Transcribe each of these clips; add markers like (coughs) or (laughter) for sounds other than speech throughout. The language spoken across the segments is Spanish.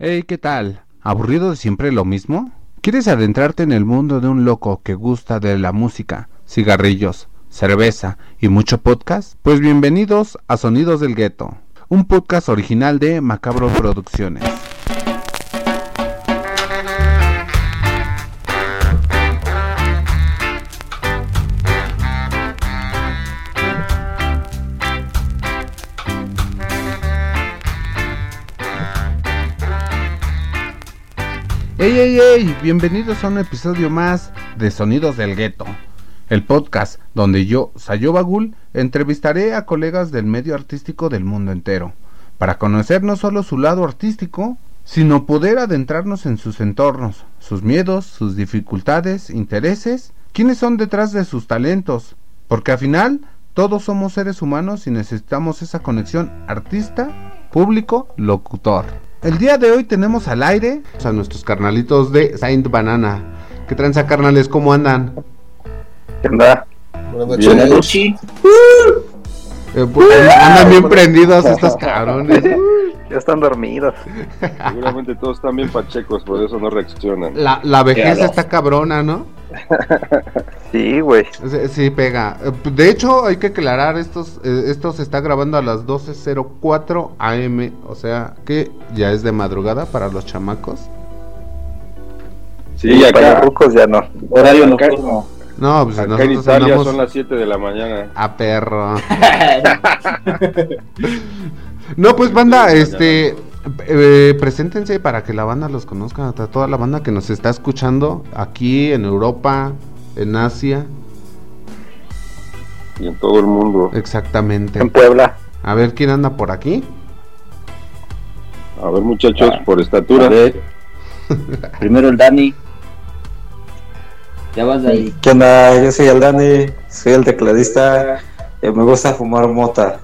Hey, ¿qué tal? ¿Aburrido de siempre lo mismo? ¿Quieres adentrarte en el mundo de un loco que gusta de la música, cigarrillos, cerveza y mucho podcast? Pues bienvenidos a Sonidos del Gueto, un podcast original de Macabro Producciones. ¡Ey, ey, ey! Bienvenidos a un episodio más de Sonidos del Gueto, el podcast donde yo, Sayo Bagul, entrevistaré a colegas del medio artístico del mundo entero, para conocer no solo su lado artístico, sino poder adentrarnos en sus entornos, sus miedos, sus dificultades, intereses, quiénes son detrás de sus talentos, porque al final todos somos seres humanos y necesitamos esa conexión artista-público-locutor. El día de hoy tenemos al aire a nuestros carnalitos de Saint Banana. ¿Qué tranza carnales? ¿Cómo andan? ¿Qué onda? Buenas noches. Eh, pues, andan bien (laughs) prendidos estos cabrones. (laughs) Ya están dormidos. (laughs) Seguramente todos están bien pachecos, por eso no reaccionan. La, la vejez Claro. está cabrona, ¿no? (laughs) Sí, güey. Sí, sí, pega. Eh, De hecho, hay que aclarar, estos, eh, esto se está grabando a las 12.04 am, o sea que ya es de madrugada para los chamacos. Sí, para los acá, rucos ya no. Horario Acá- nocturno. No, pues acá en nosotros Italia son las 7 de la mañana. a perro. (laughs) No, pues banda, este, eh, preséntense para que la banda los conozca, a toda la banda que nos está escuchando aquí en Europa, en Asia, Y en todo el mundo. exactamente. En Puebla. A ver quién anda por aquí. A ver, muchachos, por A estatura. ver. (laughs) Primero el Dani. Ya vas ahí. ¿Qué onda? Yo soy el Dani, soy el tecladista. eh, me gusta fumar mota.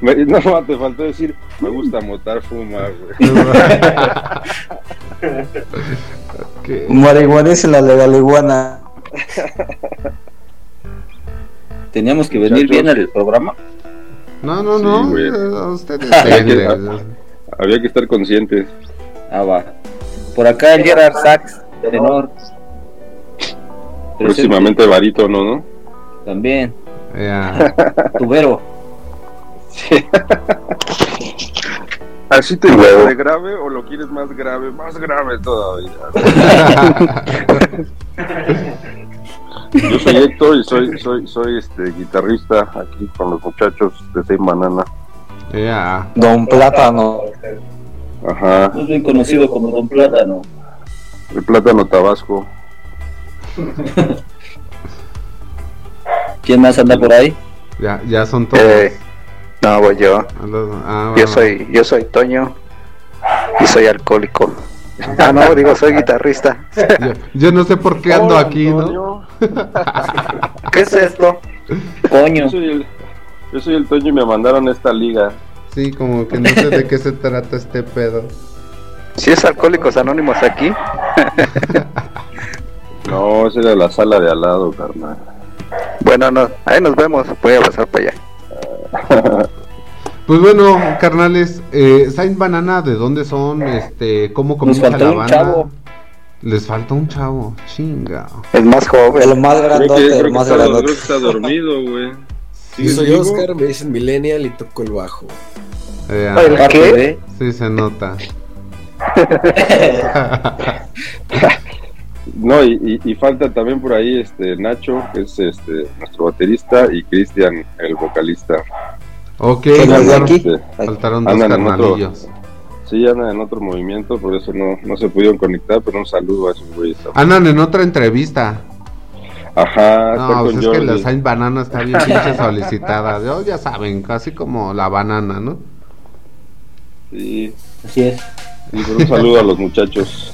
Me- no, te faltó decir, me gusta motar, fumar, güey. (laughs) Marihuana es la legal iguana. Teníamos que venir bien al programa. No, no, Sí, no, güey. eh, a ustedes. Había que, depende. había que estar conscientes. Ah, va. Por acá el Gerard Sax, tenor. Próximamente barítono, ¿no? También. Ya. (laughs) Tubero. (laughs) ¿Así te Huevo. gusta de grave o lo quieres más grave? Más grave todavía. (laughs) Yo soy Héctor y soy, soy, soy este guitarrista aquí con los muchachos de Seis Banana. Ya. Don Plátano. Ajá, Es bien conocido como Don Plátano. el plátano tabasco. ¿Quién más anda por ahí? Ya, ya son todos. Eh, no, voy yo. Ah, Yo va, soy, yo soy Toño y soy alcohólico. (laughs) Ah, no, digo, soy guitarrista. Yo, yo no sé por qué ando aquí, ¿no? (laughs) ¿Qué es esto? Coño. Yo soy, el, yo soy el Toño y me mandaron esta liga. Sí, como que no sé de qué se trata este pedo. Si es Alcohólicos Anónimos aquí. (laughs) No, esa era la sala de al lado, carnal. Bueno, no, ahí nos vemos. Voy a pasar para allá. (laughs) Pues bueno, carnales, eh, Saint Banana, ¿de dónde son? Este, ¿cómo comienza faltó la un banda? chavo. Les falta un chavo, chinga. El más joven. El más Creo que, grandote, creo el que más está, creo grandote. que está dormido, güey. Yo ¿Sigues soy vivo? Oscar, me dicen Millennial y toco el bajo. Eh, ah, ¿Qué? Sí se nota. (laughs) (laughs) No, y, y- y falta también por ahí este Nacho, que es este nuestro baterista, y Cristian, el vocalista. ok, ¿Son los de faltaron, aquí? Faltaron dos Andan en otro- carnalillos. sí, andan en otro movimiento, por eso no, no se pudieron conectar, pero un saludo a esos güeyes. Andan en otra entrevista. Ajá, está No, pues con es que la Saint Banana está bien (laughs) pinche solicitada. Yo, ya saben, casi como la banana, ¿no? Sí, Así es. pero un saludo a los muchachos.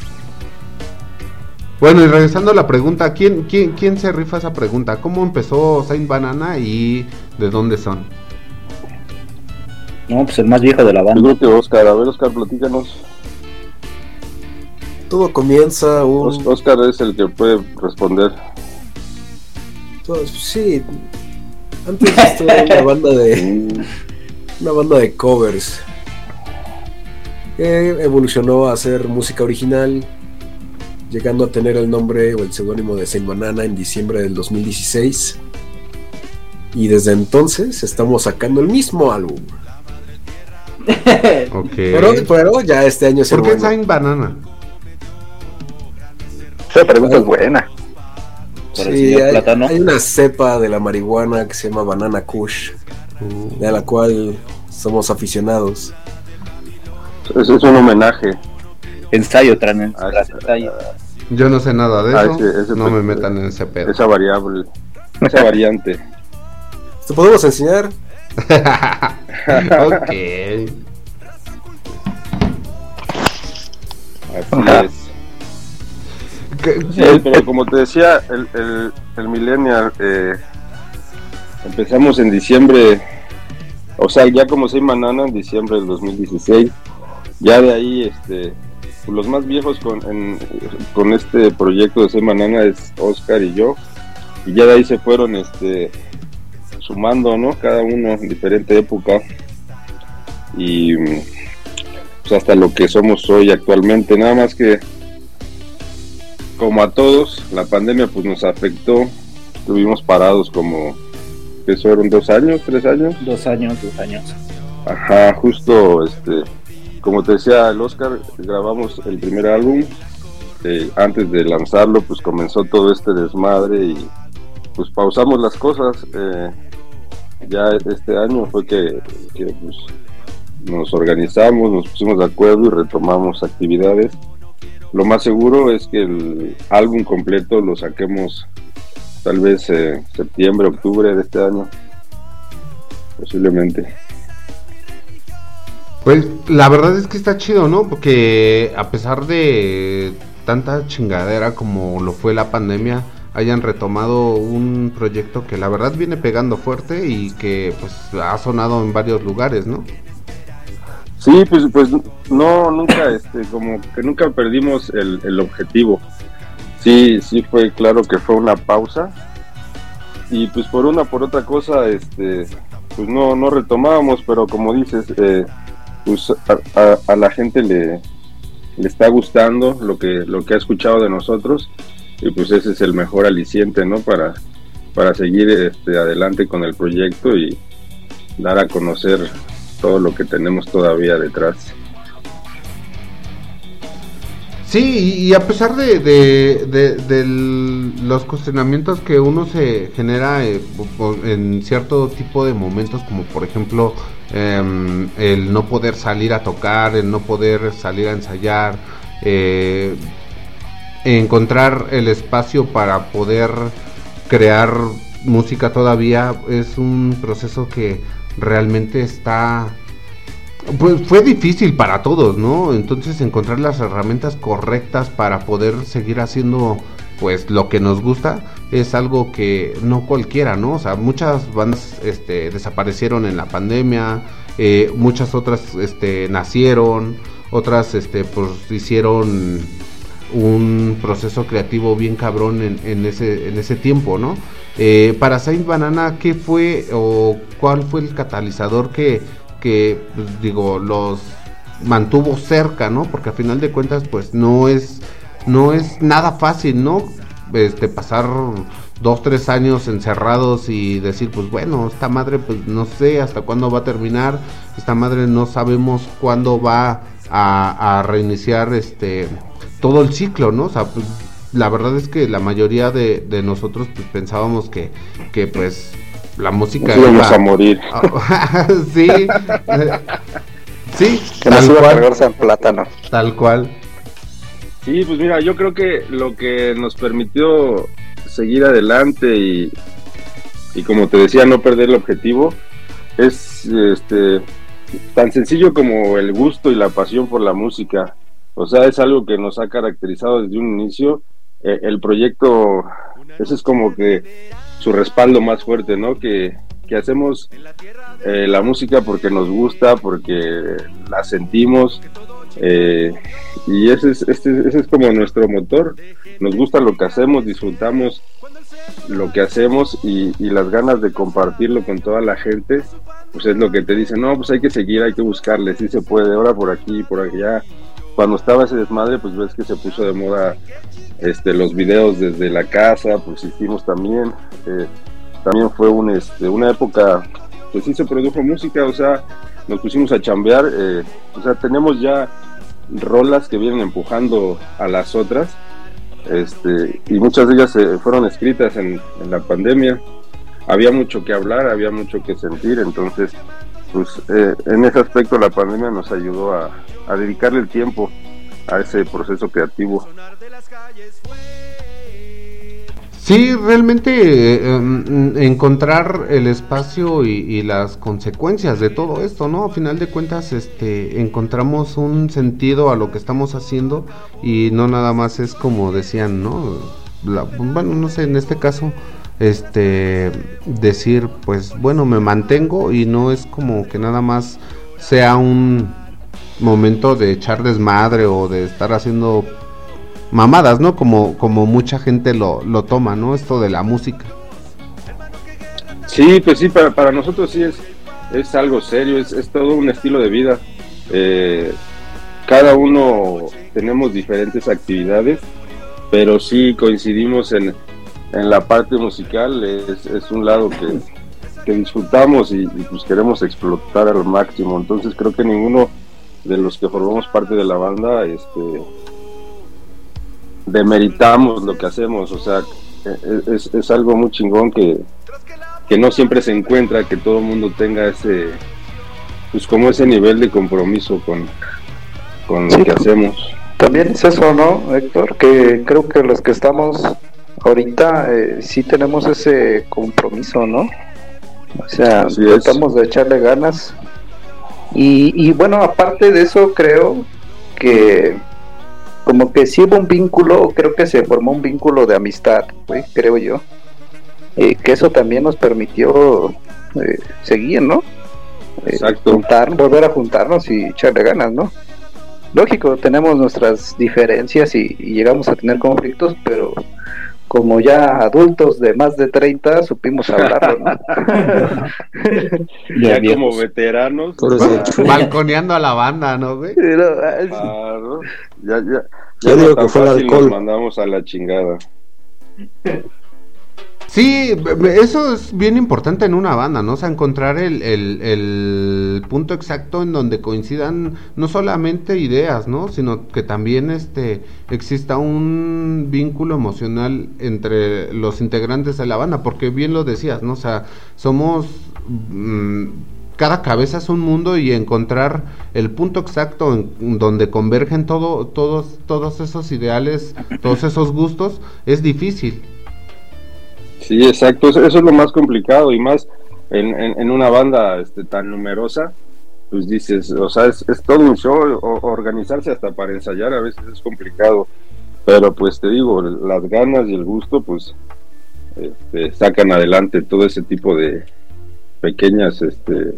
Bueno, y regresando a la pregunta, ¿quién, quién, quién se rifa esa pregunta? ¿Cómo empezó Saint Banana y de dónde son? No, pues el más viejo de la Yo banda. creo que Oscar, a ver Oscar, platícanos. Todo comienza un... Oscar es el que puede responder. todo- sí, antes estuve en una banda de... (laughs) Una banda de covers. Eh, evolucionó a hacer música original, llegando a tener el nombre o el seudónimo de Saint Banana en diciembre del 2016. Y desde entonces estamos sacando el mismo álbum. (laughs) Ok. Pero, pero ya este año es el ¿Por qué bueno. Saint Banana? Esa pregunta es buena. Sí, hay, una cepa de la marihuana que se llama Banana Kush, de la cual somos aficionados. Es, es un homenaje. Ensayo tras, Ah, tras sí. ensayo. Yo no sé nada de Ah, eso. ese- ese no me metan en ese pedo. Esa variable. Esa (laughs) variante. ¿Te podemos enseñar? (laughs) ok. Así es. ¿Qué- Sí, pero como te decía, el, el, el Millennial, eh, empezamos en diciembre, o sea, ya como soy Manana en diciembre del 2016, ya de ahí, este, los más viejos con, en- con este proyecto de Soy Manana es Oscar y yo, y ya de ahí se fueron, este, sumando, ¿no? Cada uno en diferente época, y pues hasta lo que somos hoy actualmente, nada más que como a todos, la pandemia pues nos afectó, estuvimos parados como, que fueron dos años, tres años, Dos años, dos años. ajá, justo, este, como te decía el Oscar, grabamos el primer álbum, eh, antes de lanzarlo pues comenzó todo este desmadre y pues pausamos las cosas, eh, ya este año fue que, pues, nos organizamos, nos pusimos de acuerdo y retomamos actividades. Lo más seguro es que el álbum completo lo saquemos tal vez eh, septiembre, octubre de este año, posiblemente. Pues la verdad es que está chido, ¿no? Porque a pesar de tanta chingadera como lo fue la pandemia, hayan retomado un proyecto que la verdad viene pegando fuerte y que pues ha sonado en varios lugares, ¿no? Sí, pues, pues no, nunca, este, como que nunca perdimos el, objetivo. Sí, sí fue claro que fue una pausa y pues por una por otra cosa, este, pues no, no retomábamos, pero como dices, eh, pues a, a- la gente le, le está gustando lo que, lo que ha escuchado de nosotros y pues ese es el mejor aliciente, ¿no? Para, para seguir este, adelante con el proyecto y dar a conocer todo lo que tenemos todavía detrás. Sí, y a pesar de, los cuestionamientos que uno se genera eh, en cierto tipo de momentos, como por ejemplo em, el no poder salir a tocar, el no poder salir a ensayar, eh, encontrar el espacio para poder crear música todavía es un proceso que realmente está pues fue difícil para todos, ¿no? Entonces encontrar las herramientas correctas para poder seguir haciendo pues lo que nos gusta es algo que no cualquiera, ¿no? O sea, muchas bandas este, desaparecieron en la pandemia, eh, muchas otras este, nacieron, otras este, pues hicieron un proceso creativo bien cabrón en, en ese, en ese tiempo, ¿no? Eh, para Saint Banana, ¿qué fue o cuál fue el catalizador que, pues, digo, los mantuvo cerca, ¿no? Porque a final de cuentas, pues no es, no es nada fácil, ¿no? Este, pasar dos, tres años encerrados y decir, pues bueno, esta madre, pues no sé hasta cuándo va a terminar, esta madre no sabemos cuándo va a, a reiniciar este todo el ciclo, ¿no? O sea, pues, la verdad es que la mayoría de, de nosotros pues, pensábamos que, que pues la música íbamos iba- a morir. (laughs) sí, eh, sí, Que nos iba a cual, cargar San Plátano. tal cual. Sí, pues mira, yo creo que lo que nos permitió seguir adelante y, y como te decía, no perder el objetivo, es este tan sencillo como el gusto y la pasión por la música. O sea, es algo que nos ha caracterizado desde un inicio. Eh, el proyecto, ese es como que su respaldo más fuerte, ¿no? Que, que hacemos eh, la música porque nos gusta, porque la sentimos. eh, y ese es, este, ese es como nuestro motor. Nos gusta lo que hacemos, disfrutamos lo que hacemos y, y las ganas de compartirlo con toda la gente, pues es lo que te dicen, no, pues hay que seguir, hay que buscarle, sí se puede, ahora por aquí, por allá. Cuando estaba ese desmadre, pues ves que se puso de moda este, los videos desde la casa, pues hicimos también. Eh, también fue un, este, una época, pues sí se produjo música, o sea, nos pusimos a chambear, eh, o sea, tenemos ya rolas que vienen empujando a las otras, este, y muchas de ellas eh, fueron escritas en, la pandemia. Había mucho que hablar, había mucho que sentir, entonces, pues eh, en ese aspecto la pandemia nos ayudó a, a dedicarle el tiempo a ese proceso creativo. Sí, realmente eh, mm, encontrar el espacio y, y, las consecuencias de todo esto, ¿no? A final de cuentas, este, encontramos un sentido a lo que estamos haciendo y no nada más es como decían, ¿no? La, bueno, no sé, en este caso, este, decir, pues, bueno, me mantengo y no es como que nada más sea un momento de echar desmadre o de estar haciendo mamadas, ¿no? Como, como mucha gente lo, lo toma, ¿no? Esto de la música. Sí, pues sí, para, para nosotros sí es, es algo serio, es, es todo un estilo de vida. Eh, cada uno tenemos diferentes actividades, pero sí coincidimos en, en la parte musical, es, es un lado que, que disfrutamos y, y, pues queremos explotar al máximo. Entonces creo que ninguno de los que formamos parte de la banda, este demeritamos lo que hacemos, o sea, es, es algo muy chingón que, que, no siempre se encuentra, que todo el mundo tenga ese, pues como ese nivel de compromiso con, con Sí, lo que hacemos. También es eso, ¿no, Héctor? Que creo que los que estamos ahorita eh, sí tenemos ese compromiso, ¿no? O sea, Así es. tratamos de echarle ganas. Y, y bueno, aparte de eso, creo que como que sí hubo un vínculo, creo que se formó un vínculo de amistad, güey, creo yo. Eh, que eso también nos permitió eh, seguir, ¿no? Eh, Exacto. juntar, volver a juntarnos y echarle ganas, ¿no? Lógico, tenemos nuestras diferencias y, y llegamos a tener conflictos, pero como ya adultos de más de 30 supimos hablarlo, ¿no? Ya como veteranos, ya-. (laughs) Balconeando a la banda, ¿no, güey? Pero, ah, claro, ya, ya, Yo ya digo no tan que fue el alcohol. nos mandamos a la chingada. Sí, eso es bien importante en una banda, ¿no? O sea, encontrar el, el, el punto exacto en donde coincidan no solamente ideas, ¿no? Sino que también este exista un vínculo emocional entre los integrantes de la banda, porque bien lo decías, ¿no? O sea, somos... mm, cada cabeza es un mundo y encontrar el punto exacto en donde convergen todo, todos, todos esos ideales, todos esos gustos, es difícil. Sí, exacto, eso, es lo más complicado y más en, una banda este, tan numerosa, pues dices, o sea, es, es todo un show, organizarse hasta para ensayar a veces es complicado, pero pues te digo, las ganas y el gusto, pues este, sacan adelante todo ese tipo de pequeñas, este,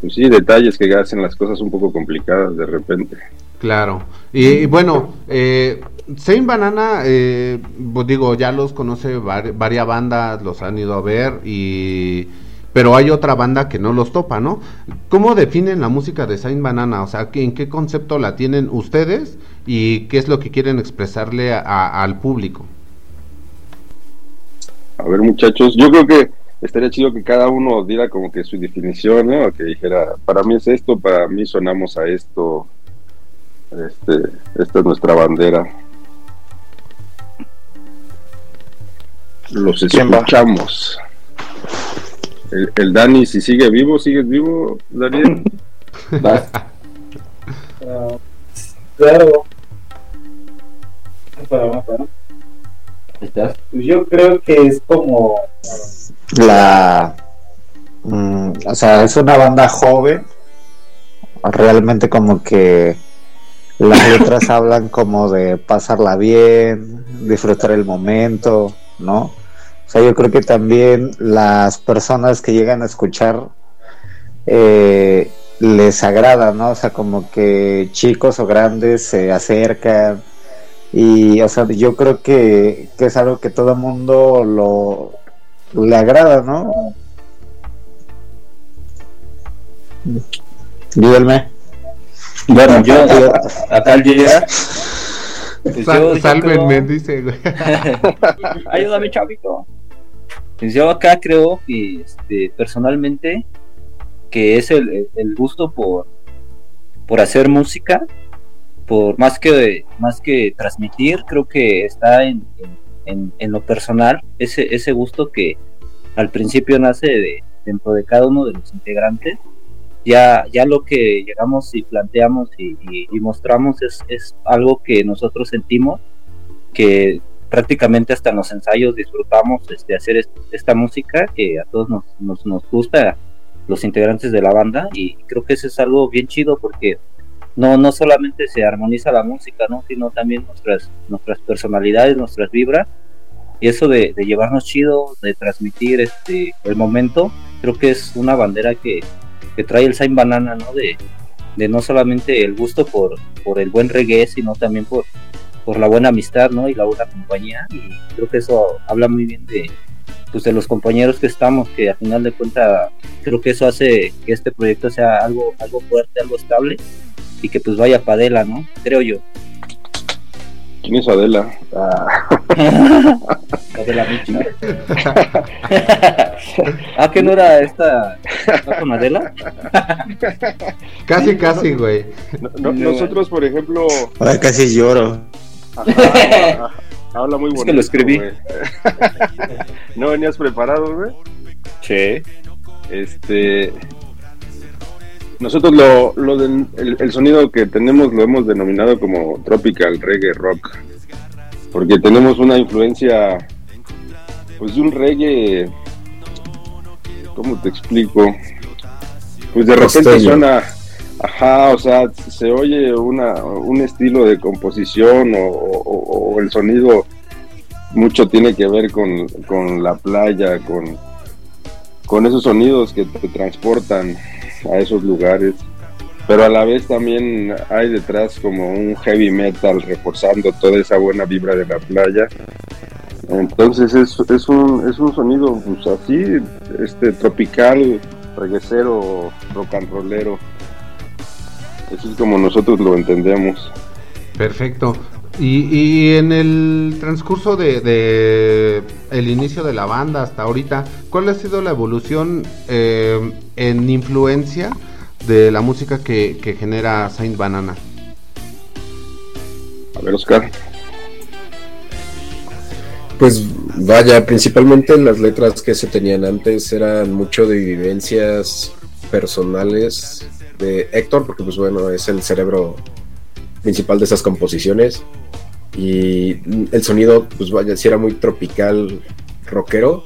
pues sí, detalles que hacen las cosas un poco complicadas de repente. Claro. Y, bueno, eh, Saint Banana, eh, pues digo, ya los conoce var- varias bandas, los han ido a ver y... Pero hay otra banda que no los topa, ¿no? ¿Cómo definen la música de Saint Banana? O sea, ¿qué- ¿en qué concepto la tienen ustedes y qué es lo que quieren expresarle a- al público? A ver, muchachos, yo creo que estaría chido que cada uno diera como que su definición, ¿no? Que dijera, para mí es esto, para mí sonamos a esto, este, esta es nuestra bandera. Los escuchamos. El, el Dani, si sigue vivo, ¿sigues vivo, Daniel? (laughs) Ah, claro. Para ¿no? Pues yo creo que es como la mm, o sea es una banda joven realmente como que las letras (laughs) hablan como de pasarla bien disfrutar el momento no o sea yo creo que también las personas que llegan a escuchar eh, les agrada no o sea como que chicos o grandes se acercan Y, o sea, yo creo que, que es algo que todo mundo lo le agrada, ¿no? Díganme. Bueno, yo, (laughs) acá al llegar, pues yo- yo sálvenme, creo- dice, güey. (laughs) Ayúdame, chavito. Pues yo acá creo que este, personalmente que es el, el- el gusto por, por hacer música, por más que más que transmitir, creo que está en, en- en lo personal, ese, ese gusto que al principio nace de, dentro de cada uno de los integrantes. Ya, ya lo que llegamos y planteamos y, y- y mostramos es, es algo que nosotros sentimos que prácticamente hasta en los ensayos disfrutamos este, hacer est- esta música que a todos nos, nos, nos gusta, los integrantes de la banda, y creo que eso es algo bien chido porque no, no solamente se armoniza la música, ¿no? sino también nuestras, nuestras personalidades, nuestras vibras, y eso de, de llevarnos chido, de transmitir este, el momento, creo que es una bandera que, que trae el Saint Banana, ¿no? De, de no solamente el gusto por, por el buen reggae, sino también por, por la buena amistad, ¿no? Y la buena compañía. Y creo que eso habla muy bien de, pues, de los compañeros que estamos, que a final de cuentas creo que eso hace que este proyecto sea algo, algo fuerte, algo estable y que pues vaya para Adela, ¿no? Creo yo. ¿Quién es Adela? Adela Michi. (laughs) ah, que no era esta, ¿no con Adela? Casi, casi, güey. No- no- nosotros, por ejemplo, Ay, casi lloro. ajá, habla muy Es bonito. que lo escribí. güey. (laughs) no venías preparado, güey. Sí. Este. Nosotros lo, lo del- el, el sonido que tenemos lo hemos denominado como tropical reggae rock. Porque tenemos una influencia, pues de un reggae. ¿Cómo te explico? Pues de repente Costeño. suena. Ajá, o sea, se oye una, un estilo de composición o, o- o el sonido mucho tiene que ver con, con la playa, con, con esos sonidos que te transportan a esos lugares. Pero a la vez también hay detrás como un heavy metal reforzando toda esa buena vibra de la playa. Entonces es, es, un, es un sonido pues, así, este tropical, reguecero, rock and rollero. Eso es como nosotros lo entendemos. Perfecto. Y, y en el transcurso de, de el inicio de la banda hasta ahorita, ¿cuál ha sido la evolución eh, en influencia de la música que, que genera Saint Banana? A ver, Oscar. Pues vaya, principalmente las letras que se tenían antes eran mucho de vivencias personales de Héctor, porque pues bueno, es el cerebro principal de esas composiciones. Y el sonido, pues vaya, sí era muy tropical, rockero.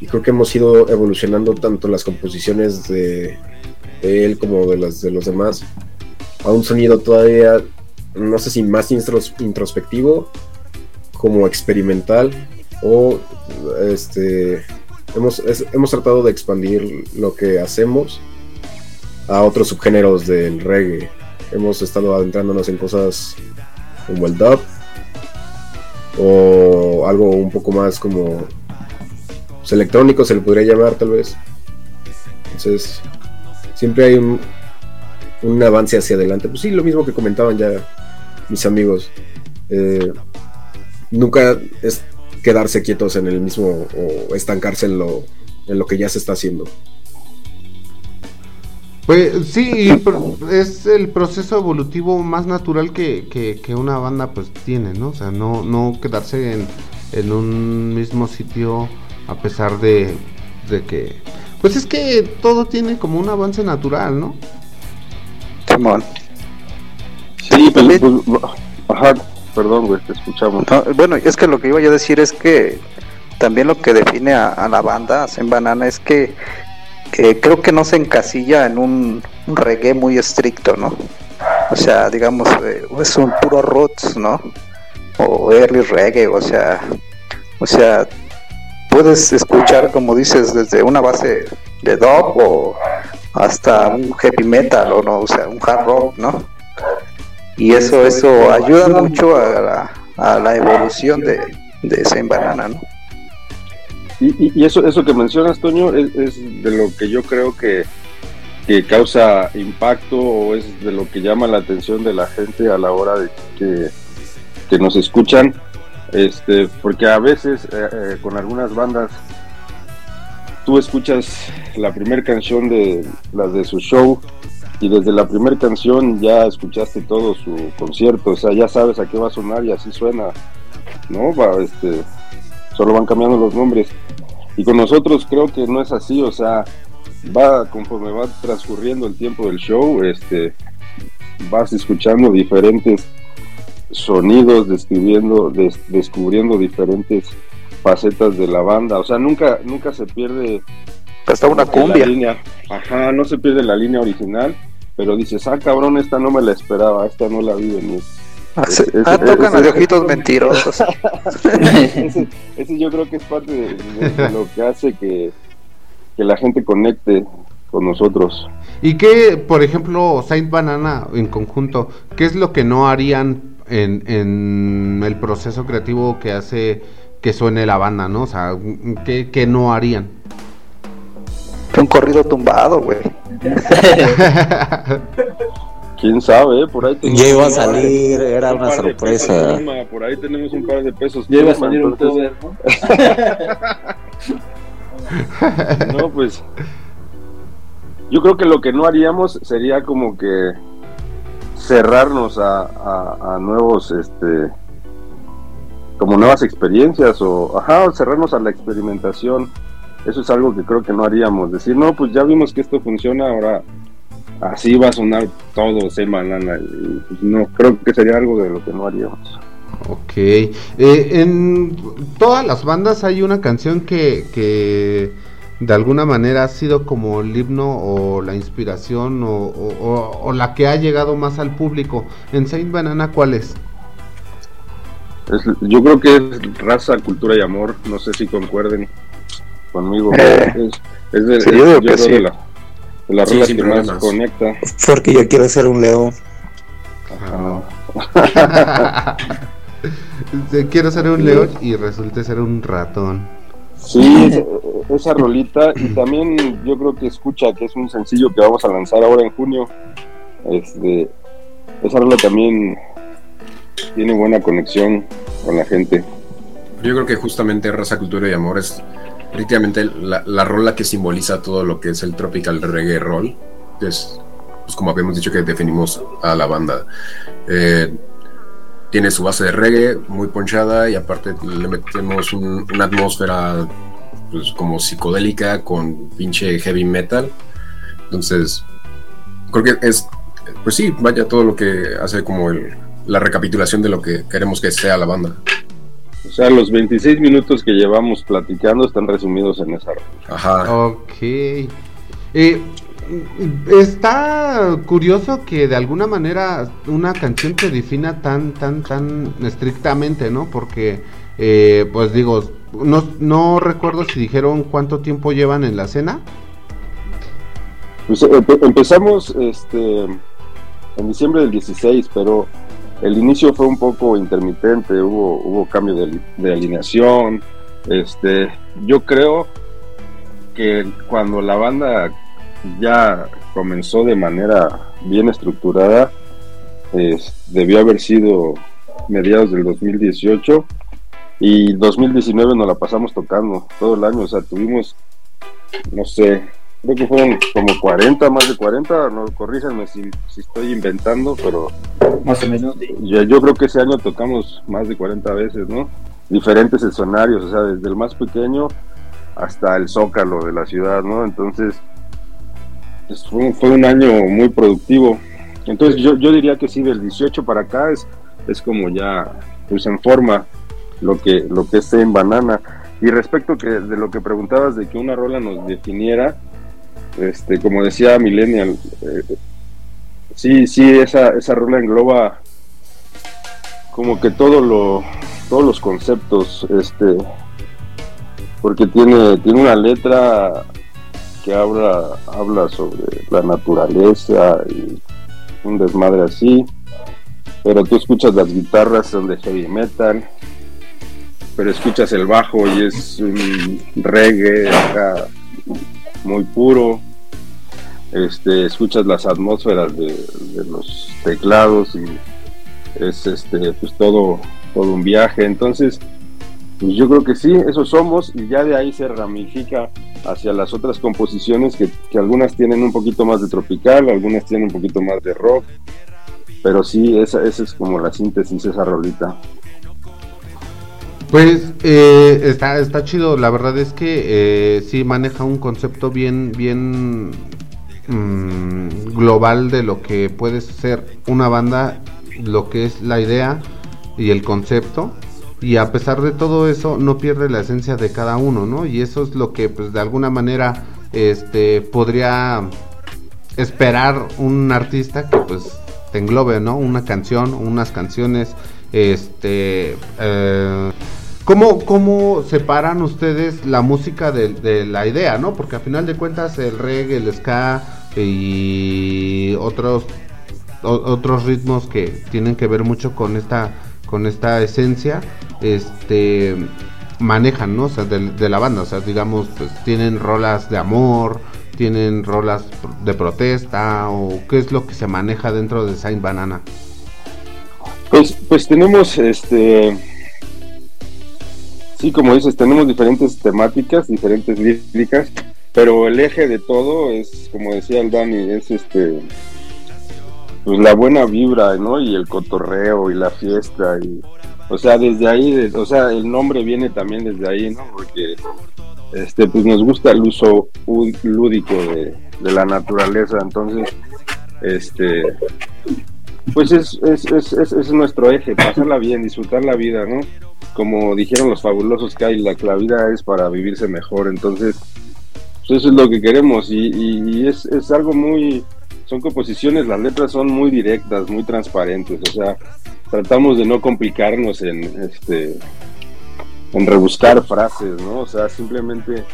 Y creo que hemos ido evolucionando tanto las composiciones de, él como de las de los demás a un sonido todavía, no sé si más intros- introspectivo como experimental o este hemos, hemos tratado de expandir lo que hacemos a otros subgéneros del reggae. Hemos estado adentrándonos en cosas como el dub o algo un poco más como pues, electrónico se le podría llamar tal vez. Entonces siempre hay un, avance hacia adelante. Pues sí, lo mismo que comentaban ya mis amigos. Eh, nunca es quedarse quietos en el mismo o estancarse en lo, en lo que ya se está haciendo. Pues sí, es el proceso evolutivo más natural que, que- que una banda pues tiene, ¿no? O sea, no, no quedarse en, en un mismo sitio a pesar de, de que... Pues es que todo tiene como un avance natural, ¿no? Simón. Sí, pues, ajá, perdón, güey, te escuchamos. No, bueno, es que lo que iba yo a decir es que también lo que define a, a la banda en Banana es que, que creo que no se encasilla en un, un reggae muy estricto, ¿no? O sea, digamos, eh, es un puro roots, ¿no? O early reggae, o sea, o sea, puedes escuchar, como dices, desde una base de dub o hasta un heavy metal o no, o sea, un hard rock, ¿no? Y eso, eso ayuda mucho a la, a la evolución de, de Zen Banana, ¿no? Y, y, eso, eso que mencionas, Toño, es, es, de lo que yo creo que, que causa impacto o es de lo que llama la atención de la gente a la hora de que, que nos escuchan. Este, porque a veces eh, eh, con algunas bandas tú escuchas la primera canción de las de su show y desde la primera canción ya escuchaste todo su concierto, o sea, ya sabes a qué va a sonar y así suena, ¿no? Va, este, solo van cambiando los nombres. Y con nosotros creo que no es así, o sea, va conforme va transcurriendo el tiempo del show, este, vas escuchando diferentes sonidos, describiendo, des, descubriendo diferentes facetas de la banda, o sea, nunca, nunca se pierde hasta una cumbia. La línea, ajá, no se pierde la línea original, pero dices, ah, cabrón, esta no me la esperaba, esta no la vi venir. Ah, ese, ah tocan ese, de ojitos mentirosos. (laughs) ese, ese, yo creo que es parte de, de, de lo que hace que, que, la gente conecte con nosotros. ¿Y qué, por ejemplo, Saint Banana en conjunto, qué es lo que no harían en, en el proceso creativo que hace que suene la banda, ¿no? O sea, ¿qué, qué no harían? Un corrido tumbado, güey. (laughs) Quién sabe, eh? por ahí Ya iba a salir, era una sorpresa. Pesos, por ahí tenemos un par de pesos. Ya iba a salir un cover, ¿no? (laughs) no, pues. Yo creo que lo que no haríamos sería como que cerrarnos a, a, nuevos, este, como nuevas experiencias o, ajá, cerrarnos a la experimentación. Eso es algo que creo que no haríamos. Decir, no, pues ya vimos que esto funciona, ahora así va a sonar todo semana. Pues no, creo que sería algo de lo que no haríamos. Ok. Eh, en todas las bandas hay una canción que, que de alguna manera ha sido como el himno o la inspiración o, o, o, la que ha llegado más al público. En Saint Banana, ¿cuál es? es? Yo creo que es raza, cultura y amor. No sé si concuerden conmigo. Eh, es, es de, sí, yo digo que sí. de la, de la sí, que más conecta. Porque yo quiero ser un león. Ajá. (laughs) (laughs) quiero ser un león y resulte ser un ratón. Sí, esa, rolita y también yo creo que escucha que es un sencillo que vamos a lanzar ahora en junio. Este, esa rola también tiene buena conexión con la gente. Yo creo que justamente Raza, Cultura y Amor es prácticamente la, la, rola que simboliza todo lo que es el tropical reggae roll, es, pues como habíamos dicho que definimos a la banda. Eh, tiene su base de reggae muy ponchada y aparte le metemos un, una atmósfera pues como psicodélica con pinche heavy metal. Entonces, creo que es, pues sí, vaya todo lo que hace como el, la recapitulación de lo que queremos que sea la banda. O sea, los 26 minutos que llevamos platicando están resumidos en esa. Ajá. Ok. Eh, está curioso que de alguna manera una canción te defina tan, tan, tan estrictamente, ¿no? Porque, eh, pues digo, no, no recuerdo si dijeron cuánto tiempo llevan en la escena. Pues empezamos este, en diciembre del 16, pero el inicio fue un poco intermitente, hubo, hubo cambio de, de alineación. Este, yo creo que cuando la banda ya comenzó de manera bien estructurada, debió haber sido mediados del 2018 y 2019 nos la pasamos tocando todo el año, o sea, tuvimos, no sé, creo que fueron como 40, más de 40, no corríjanme si, si estoy inventando, pero más o menos. Yo, yo creo que ese año tocamos más de 40 veces, ¿no? Diferentes escenarios, o sea, desde el más pequeño hasta el zócalo de la ciudad, ¿no? Entonces, pues, fue, un año muy productivo. Entonces yo, yo diría que sí, del 18 para acá es, es como ya pues en forma lo que, lo que esté en banana. Y respecto que de lo que preguntabas de que una rola nos definiera, este, como decía Millennial, eh, sí, sí, esa, esa rola engloba como que todo lo, todos los conceptos, este, porque tiene, tiene una letra que habla, habla sobre la naturaleza y un desmadre así. pero tú escuchas las guitarras son de heavy metal, pero escuchas el bajo y es un reggae acá muy puro, este, escuchas las atmósferas de, de los teclados y es este pues todo todo un viaje entonces pues yo creo que sí eso somos y ya de ahí se ramifica hacia las otras composiciones que, que algunas tienen un poquito más de tropical algunas tienen un poquito más de rock pero sí esa, esa es como la síntesis esa rolita Pues eh, está, está chido, la verdad es que eh, sí maneja un concepto bien, bien mm, global de lo que puede ser una banda, lo que es la idea y el concepto. Y a pesar de todo eso, no pierde la esencia de cada uno, ¿no? Y eso es lo que, pues, de alguna manera, este, podría esperar un artista que, pues, te englobe, ¿no? Una canción, unas canciones, este, eh, ¿Cómo, ¿Cómo separan ustedes la música de, de la idea, no? Porque a final de cuentas el reggae, el ska y otros otros ritmos que tienen que ver mucho con esta con esta esencia, este manejan, ¿no? O sea, de, la banda, o sea, digamos, pues tienen rolas de amor, tienen rolas de protesta o qué es lo que se maneja dentro de Saint Banana. Pues, pues tenemos, este, sí, como dices, tenemos diferentes temáticas, diferentes líricas, pero el eje de todo es, como decía el Dani, es este, pues la buena vibra, ¿no? Y el cotorreo y la fiesta y, o sea, desde ahí, o sea, el nombre viene también desde ahí, ¿no? Porque, este, pues nos gusta el uso lúdico de, la naturaleza, entonces, este, pues es, es, es, es, es nuestro eje, pasarla bien, disfrutar la vida, ¿no? Como dijeron los fabulosos que hay, la, la vida es para vivirse mejor, entonces, pues eso es lo que queremos y- y es, es algo muy, son composiciones, las letras son muy directas, muy transparentes, o sea, tratamos de no complicarnos en, este, en rebuscar frases, ¿no? O sea, simplemente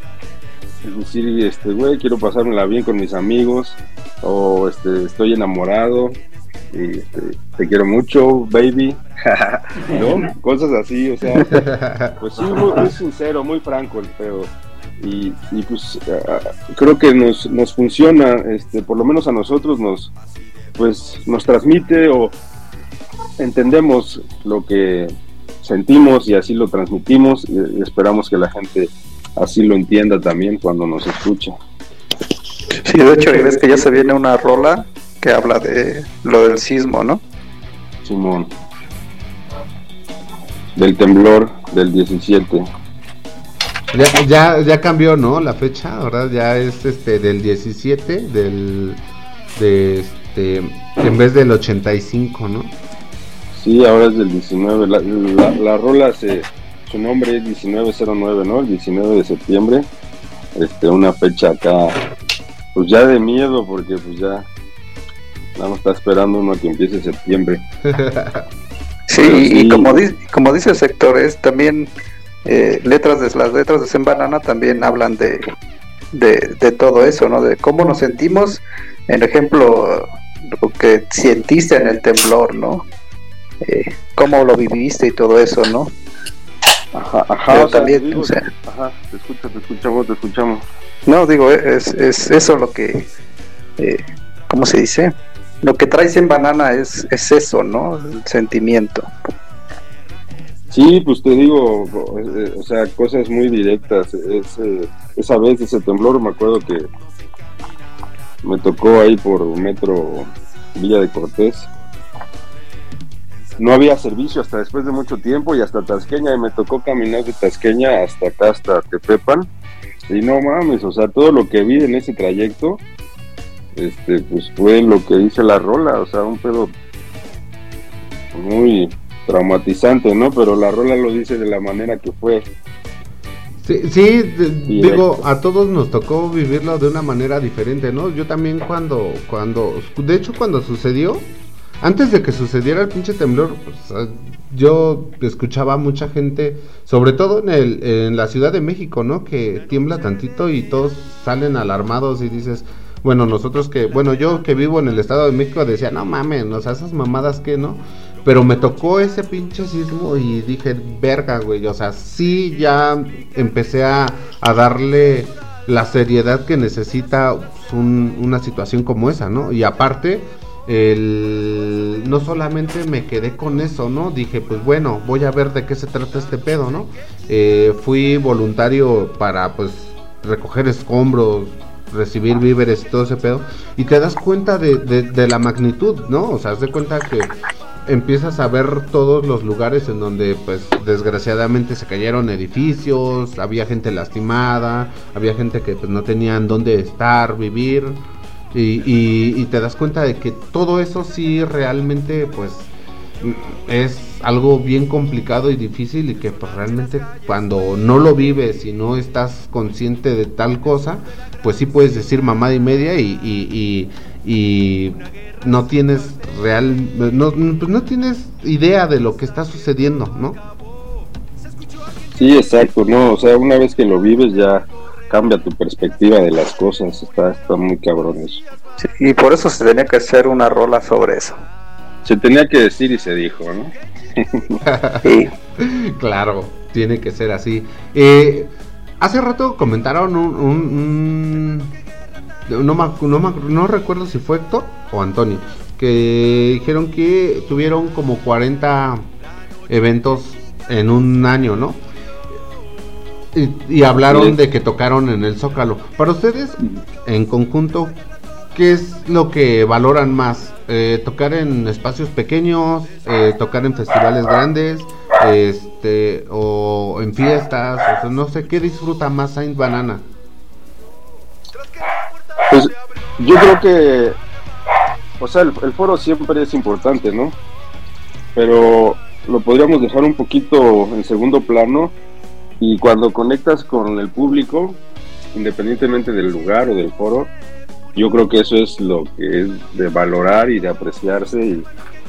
decir, este, güey, quiero pasármela bien con mis amigos, o este, estoy enamorado, y este, te quiero mucho, baby, (laughs) ¿no? Cosas así, o sea, pues sí, muy, sincero, muy franco el pedo. Y, pues creo que nos, nos funciona, este, por lo menos a nosotros nos, pues, nos transmite o entendemos lo que sentimos y así lo transmitimos y, esperamos que la gente así lo entienda también cuando nos escucha. Sí, de hecho, y ves que ya se viene una rola que habla de lo del sismo, ¿no? Simón. Del temblor del 17. Ya, ya, ya cambió, ¿no? La fecha, ¿verdad? Ya es este del 17 del de este en vez del 85, ¿no? Sí, ahora es del 19. La, la, la rola se, su nombre es 1909, ¿no? El 19 de septiembre. Este, una fecha acá, pues ya de miedo, porque pues ya nada más está esperando uno a que empiece septiembre. (laughs) Sí, y como, di- como dice el sector, es también eh, letras de las letras de Zen Banana también hablan de, de, de todo eso, ¿no? De cómo nos sentimos, en ejemplo, lo que sentiste en el temblor, ¿no? Eh, cómo lo viviste y todo eso, ¿no? Ajá, ajá. Pero también, digo, o sea- ajá, te escucho, te escuchamos, te escuchamos. No, digo, es, es eso lo que, eh, ¿cómo se dice? Lo que traes en banana es, es eso, ¿no? El sentimiento. Sí, pues te digo, eh, o sea, cosas muy directas. Ese- esa vez, ese temblor, me acuerdo que me tocó ahí por Metro Villa de Cortés. No había servicio hasta después de mucho tiempo y hasta Tasqueña, y me tocó caminar de Tasqueña hasta acá, hasta Tepepan. Y no mames, o sea, todo lo que vi en ese trayecto, este, pues fue lo que dice la rola, o sea, un pedo muy traumatizante, ¿no? Pero la rola lo dice de la manera que fue. Sí, sí, digo, a todos nos tocó vivirlo de una manera diferente, ¿no? Yo también cuando, cuando, de hecho cuando sucedió, antes de que sucediera el pinche temblor, pues, yo escuchaba a mucha gente, sobre todo en, el, en la Ciudad de México, ¿no? Que tiembla tantito y todos salen alarmados y dices, bueno, nosotros que, bueno, yo que vivo en el Estado de México decía, no mames, o sea, esas mamadas que, ¿no? pero me tocó ese pinche sismo y dije, verga, güey, o sea, sí ya empecé a, a darle la seriedad que necesita una situación como esa, ¿no? Y aparte, no solamente me quedé con eso, ¿no? Dije, pues bueno, voy a ver de qué se trata este pedo, ¿no? Eh, fui voluntario para, pues, recoger escombros, recibir víveres y todo ese pedo. Y te das cuenta de, de, la magnitud, ¿no? O sea, haz de cuenta que empiezas a ver todos los lugares en donde, pues, desgraciadamente se cayeron edificios, había gente lastimada, había gente que pues, no tenían dónde estar, vivir. Y, y, te das cuenta de que todo eso sí realmente, pues, es algo bien complicado y difícil y que pues realmente cuando no lo vives y no estás consciente de tal cosa, pues sí puedes decir mamada y media y, y, y, no tienes real, no, pues no tienes idea de lo que está sucediendo, ¿no? Sí, exacto, no, o sea, una vez que lo vives ya cambia tu perspectiva de las cosas, está, está muy cabrón eso. y por eso se tenía que hacer una rola sobre eso. Se tenía que decir y se dijo, ¿no? sí. (laughs) Claro, tiene que ser así. Eh, hace rato comentaron un, no, no, recuerdo si fue Héctor o Antonio, que dijeron que tuvieron como 40 eventos en un año, ¿no? Y, hablaron de que tocaron en el Zócalo. Para ustedes, en conjunto, ¿qué es lo que valoran más? Eh, tocar en espacios pequeños, eh, tocar en festivales grandes, este, o en fiestas, o no sé, ¿qué disfruta más Saint Banana? Pues yo creo que, o sea, el, foro siempre es importante, ¿no? Pero lo podríamos dejar un poquito en segundo plano y cuando conectas con el público, independientemente del lugar o del foro, yo creo que eso es lo que es de valorar y de apreciarse y,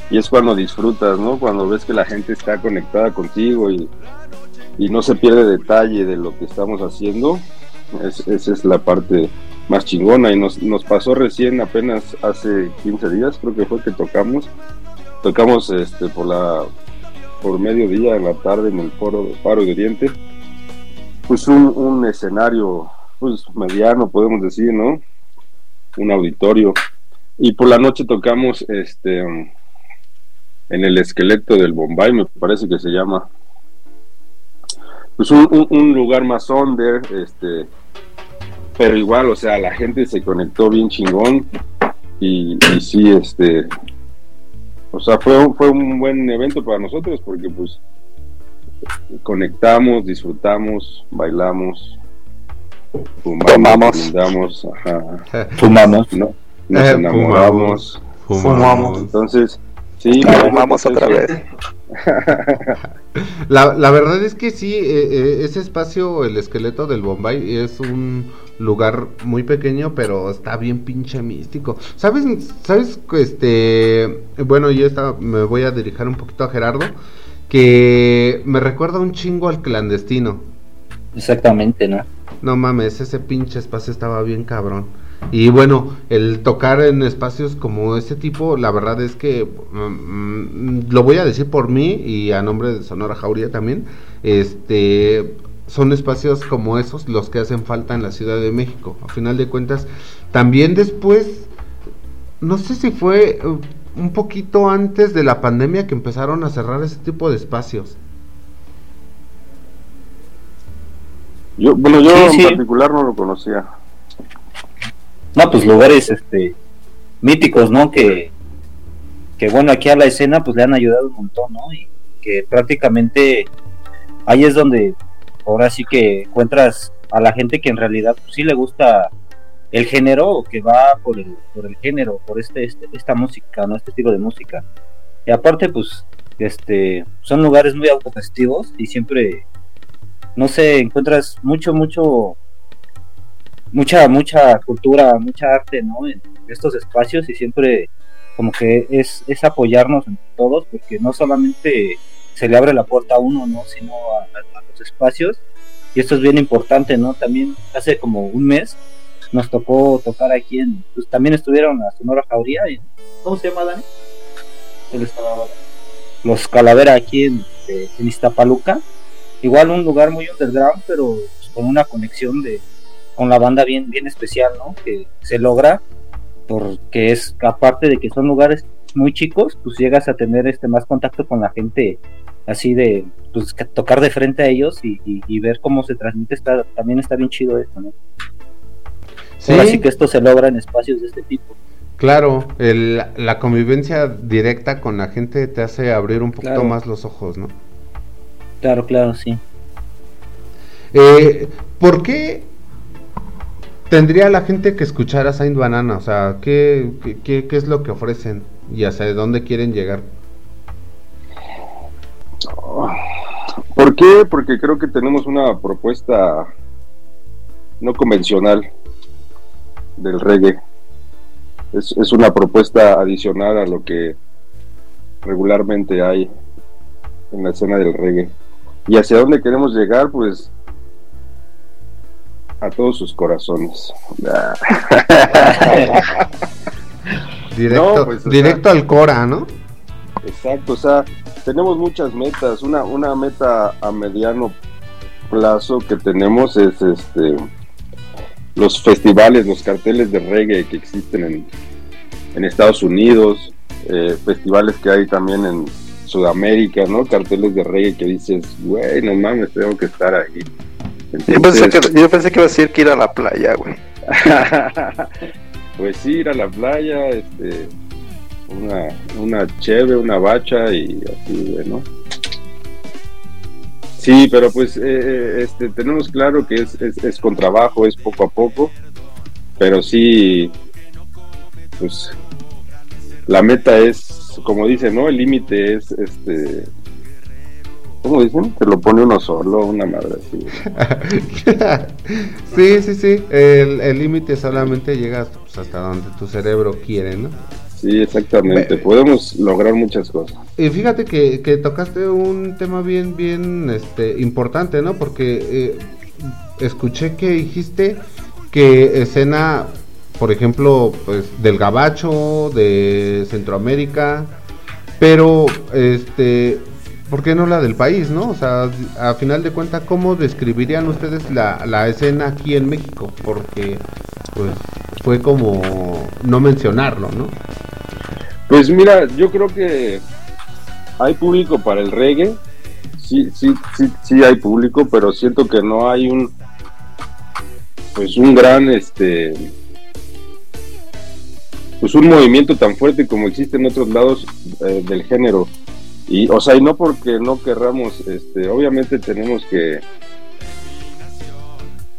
es cuando disfrutas, ¿no? Cuando ves que la gente está conectada contigo y, no se pierde detalle de lo que estamos haciendo, esa es la parte más chingona y nos, nos pasó recién apenas hace 15 días, creo que fue que tocamos, tocamos este por la por mediodía en la tarde en el foro de Paro de Oriente, pues un, un escenario pues mediano podemos decir, ¿no? un auditorio. Y por la noche tocamos este en el esqueleto del Bombay, me parece que se llama. Pues un, lugar más under, este, pero igual, o sea, la gente se conectó bien chingón y, y sí, este, o sea, fue, fue un buen evento para nosotros porque pues conectamos, disfrutamos, bailamos, Fumamos. (laughs) Fumamos. ¿no? Nos eh, enamoramos. Fumamos. Entonces, sí. Fumamos otra vez. (laughs) la, la, verdad es que sí, eh, eh, ese espacio, el esqueleto del Bombay, es un lugar muy pequeño, pero está bien pinche místico. ¿Sabes? ¿Sabes? Este, bueno, yo esta, me voy a dirigir un poquito a Gerardo, que me recuerda un chingo al clandestino. Exactamente, ¿no? No mames, ese pinche espacio estaba bien cabrón. Y bueno, el tocar en espacios como este tipo, la verdad es que mm, mm, lo voy a decir por mí y a nombre de Sonora Jauría también. Este son espacios como esos los que hacen falta en la Ciudad de México. A final de cuentas, también después, no sé si fue un poquito antes de la pandemia que empezaron a cerrar ese tipo de espacios. Yo, bueno, yo en particular no lo conocía. No, pues lugares este míticos, ¿no? Que, que bueno, aquí a la escena pues le han ayudado un montón, ¿no? Y que prácticamente ahí es donde ahora sí que encuentras a la gente que en realidad pues, sí le gusta el género o que va por el, por el género, por este, este, esta música, ¿no? Este estilo de música. Y aparte, pues, este, son lugares muy autogestivos y siempre no sé, encuentras mucho, mucho, mucha, mucha cultura, mucha arte, ¿no? En estos espacios y siempre como que es, es apoyarnos entre todos, porque no solamente se le abre la puerta a uno, ¿no? Sino a, los espacios. Y esto es bien importante, ¿no? También hace como un mes nos tocó tocar aquí en, pues también estuvieron a Sonora Jauría, ¿cómo se llama Dani? El los Calavera aquí en, en Iztapaluca. Igual un lugar muy underground, pero pues, con una conexión de con la banda bien bien especial, ¿no? Que se logra porque es aparte de que son lugares muy chicos, pues llegas a tener este más contacto con la gente así de pues tocar de frente a ellos y, y- y ver cómo se transmite está también está bien chido esto, ¿no? Sí, Ahora sí que esto se logra en espacios de este tipo. claro, el- la convivencia directa con la gente te hace abrir un poquito Claro. más los ojos, ¿no? Claro, claro, sí. Eh, ¿Por qué tendría la gente que escuchar a Saint Banana? O sea, ¿qué, qué- qué, qué es lo que ofrecen y hacia dónde quieren llegar? ¿Por qué? Porque creo que tenemos una propuesta no convencional del reggae. Es, es una propuesta adicional a lo que regularmente hay en la escena del reggae. ¿Y hacia dónde queremos llegar? Pues a todos sus corazones. (laughs) Directo, No, pues, o directo al Cora, ¿no? Exacto, o sea, tenemos muchas metas. Una, una meta a mediano plazo que tenemos es este los festivales, los carteles de reggae que existen en, en Estados Unidos, eh, festivales que hay también en Sudamérica, ¿no? Carteles de reggae que dices, güey, no mames, tengo que estar ahí. Yo pensé, que, yo pensé que iba a decir que ir a la playa, güey. (laughs) pues sí, ir a la playa, este, una, una cheve, una bacha y así, ¿no? Sí, pero pues eh, eh, este, tenemos claro que es, es, es con trabajo, es poco a poco, pero sí, pues la meta es, como dicen, ¿no? El límite es, este, ¿cómo dicen? Que lo pone uno solo, una madre así. (laughs) sí, sí, sí. El el límite solamente llega pues, hasta donde tu cerebro quiere, ¿no? Sí, exactamente. Podemos lograr muchas cosas. Y fíjate que, que tocaste un tema bien, bien este, importante, ¿no? Porque eh, escuché que dijiste que escena, por ejemplo, pues del Gabacho, de Centroamérica, pero, este, ¿por qué no la del país, no? O sea, a final de cuentas, ¿cómo describirían ustedes la, la escena aquí en México? Porque, pues, fue como no mencionarlo, ¿no? Pues mira, yo creo que hay público para el reggae. Sí, sí, sí, sí hay público, pero siento que no hay un pues un gran este pues un movimiento tan fuerte como existe en otros lados eh, del género. Y o sea, y no porque no querramos este obviamente tenemos que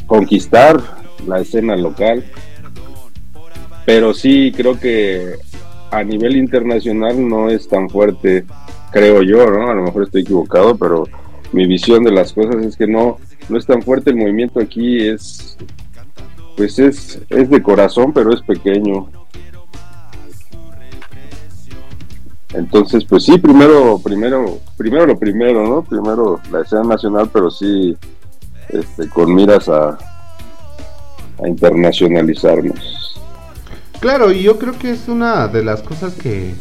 conquistar la escena local. Pero sí creo que a nivel internacional no es tan fuerte, creo yo, ¿no? A lo mejor estoy equivocado, pero mi visión de las cosas es que no, no es tan fuerte el movimiento aquí, es pues es, es de corazón, pero es pequeño. Entonces, pues sí, primero, primero, primero lo primero, ¿no? Primero la escena nacional, pero sí, este, con miras a, a internacionalizarnos. Claro, y yo creo que es una de las cosas que,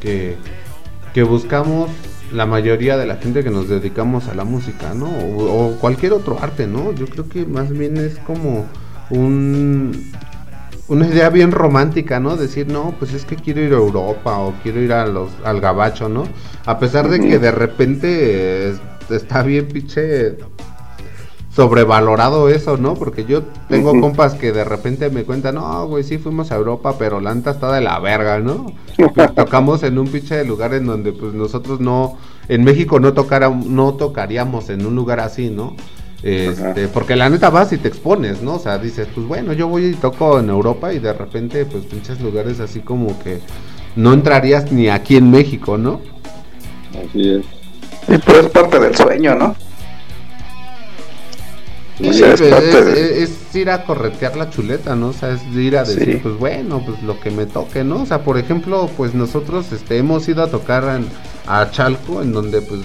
que, buscamos la mayoría de la gente que nos dedicamos a la música, ¿no? O cualquier otro arte, ¿no? Yo creo que más bien es como un, una idea bien romántica, ¿no? Decir, no, pues es que quiero ir a Europa o quiero ir a los, al gabacho, ¿no? A pesar de que de repente eh, está bien pinche sobrevalorado eso, ¿no? Porque yo tengo compas que de repente me cuentan, no, güey, sí fuimos a Europa, pero la neta está de la verga, ¿no? (laughs) Tocamos en un pinche de lugar en donde pues nosotros no, en México no tocara, no tocaríamos en un lugar así, ¿no? Este, porque la neta vas y te expones, ¿no? O sea, dices, pues bueno, yo voy y toco en Europa y de repente, pues pinches lugares así como que no entrarías ni aquí en México, ¿no? Así es. Y pues es parte del sueño, ¿no? Sí, O sea, es, es es- ir a corretear la chuleta, ¿no? O sea, es ir a decir, Sí. pues bueno, pues lo que me toque, ¿no? O sea, por ejemplo, pues nosotros este, hemos ido a tocar en- a Chalco, en donde pues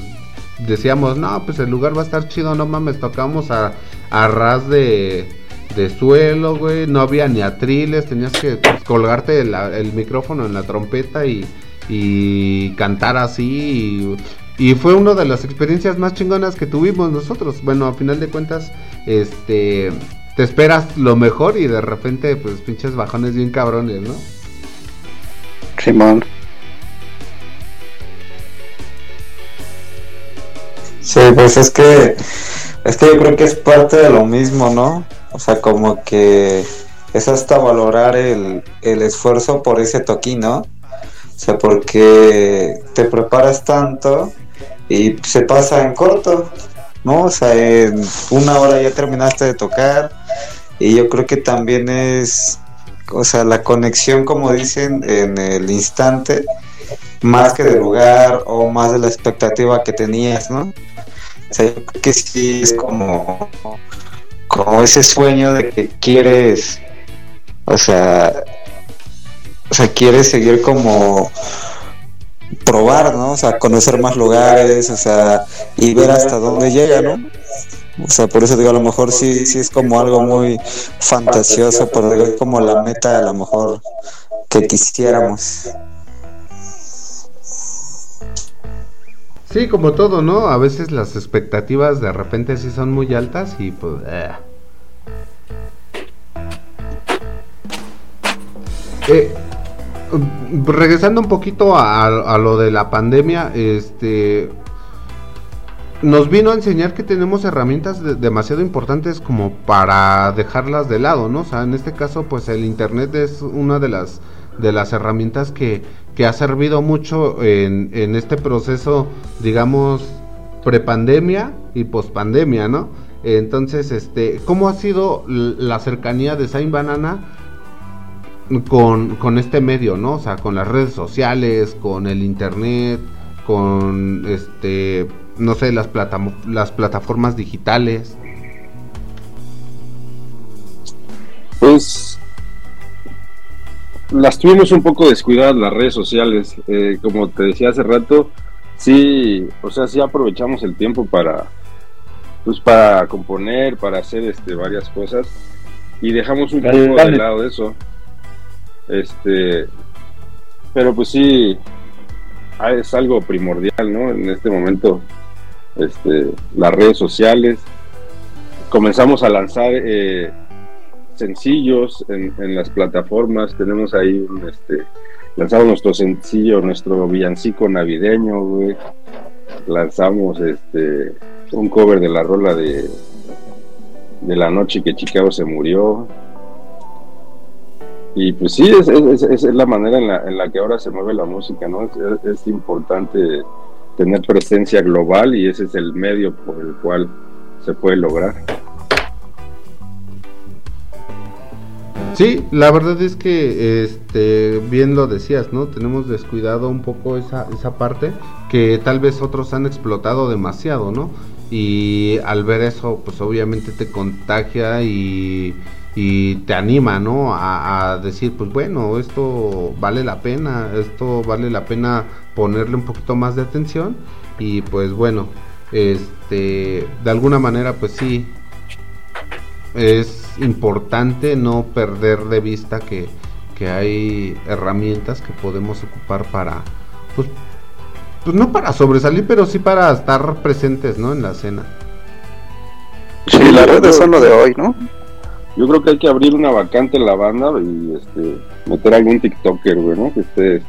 decíamos, no, pues el lugar va a estar chido, no mames, tocamos a, a ras de, de suelo, güey, no había ni atriles, tenías que colgarte la- el micrófono en la trompeta y, y cantar así. Y, fue una de las experiencias más chingonas que tuvimos nosotros. Bueno, a final de cuentas, este te esperas lo mejor y de repente, pues pinches bajones bien cabrones, ¿no? Simón. Pues es que es que yo creo que es parte de lo mismo, ¿no? O sea, como que es hasta valorar el, el esfuerzo por ese toquín, ¿no? O sea, porque te preparas tanto y se pasa en corto, ¿no? O sea, en una hora ya terminaste de tocar y yo creo que también es, o sea, la conexión, como dicen, en el instante, más que del lugar o más de la expectativa que tenías, ¿no? O sea, que sí es como, como ese sueño de que quieres, o sea, o sea, quieres seguir como probar, ¿no? O sea, conocer más lugares, o sea, y ver hasta dónde llega, ¿no? O sea, por eso digo, a lo mejor sí, sí es como algo muy fantasioso, pero es como la meta a lo mejor que quisiéramos. Sí, como todo, ¿no? A veces las expectativas de repente sí son muy altas y pues... eh. Eh, regresando un poquito a, a lo de la pandemia, este... Nos vino a enseñar que tenemos herramientas de- demasiado importantes como para dejarlas de lado, ¿no? O sea, en este caso, pues el internet es una de las de las herramientas que, que ha servido mucho en, en este proceso, digamos, prepandemia y pospandemia, ¿no? Entonces, este, ¿cómo ha sido la cercanía de Saint Banana con, con este medio, ¿no? O sea, con las redes sociales, con el internet, con este, no sé, las, plata- las plataformas digitales. Pues las tuvimos un poco descuidadas las redes sociales, eh, como te decía hace rato, sí, o sea, sí aprovechamos el tiempo para, pues para componer, para hacer este varias cosas y dejamos un Dale, poco dale. de lado eso, este, pero pues sí, ah, es algo primordial, ¿no? En este momento, este, las redes sociales, comenzamos a lanzar eh, sencillos en, las plataformas. Tenemos ahí un, este, lanzamos nuestro sencillo, nuestro villancico navideño, güey. Lanzamos este un cover de la rola de de la noche que Chicago se murió. Y pues sí, es, es, la manera en la, en la que ahora se mueve la música, ¿no? Es importante tener presencia global y ese es el medio por el cual se puede lograr. Sí, la verdad es que, este, bien lo decías, ¿no? Tenemos descuidado un poco esa, esa parte que tal vez otros han explotado demasiado, ¿no? Y al ver eso, pues obviamente te contagia y, te anima, ¿no? A, a decir, pues bueno, esto vale la pena, esto vale la pena ponerle un poquito más de atención y pues bueno, este, de alguna manera, pues sí, es importante no perder de vista que, que hay herramientas que podemos ocupar para, pues, pues no para sobresalir, pero sí para estar presentes, ¿no? En la escena. Sí, las redes son lo de hoy, ¿no? Yo creo que hay que abrir una vacante en la banda y este meter algún TikToker, güey, ¿no? Que esté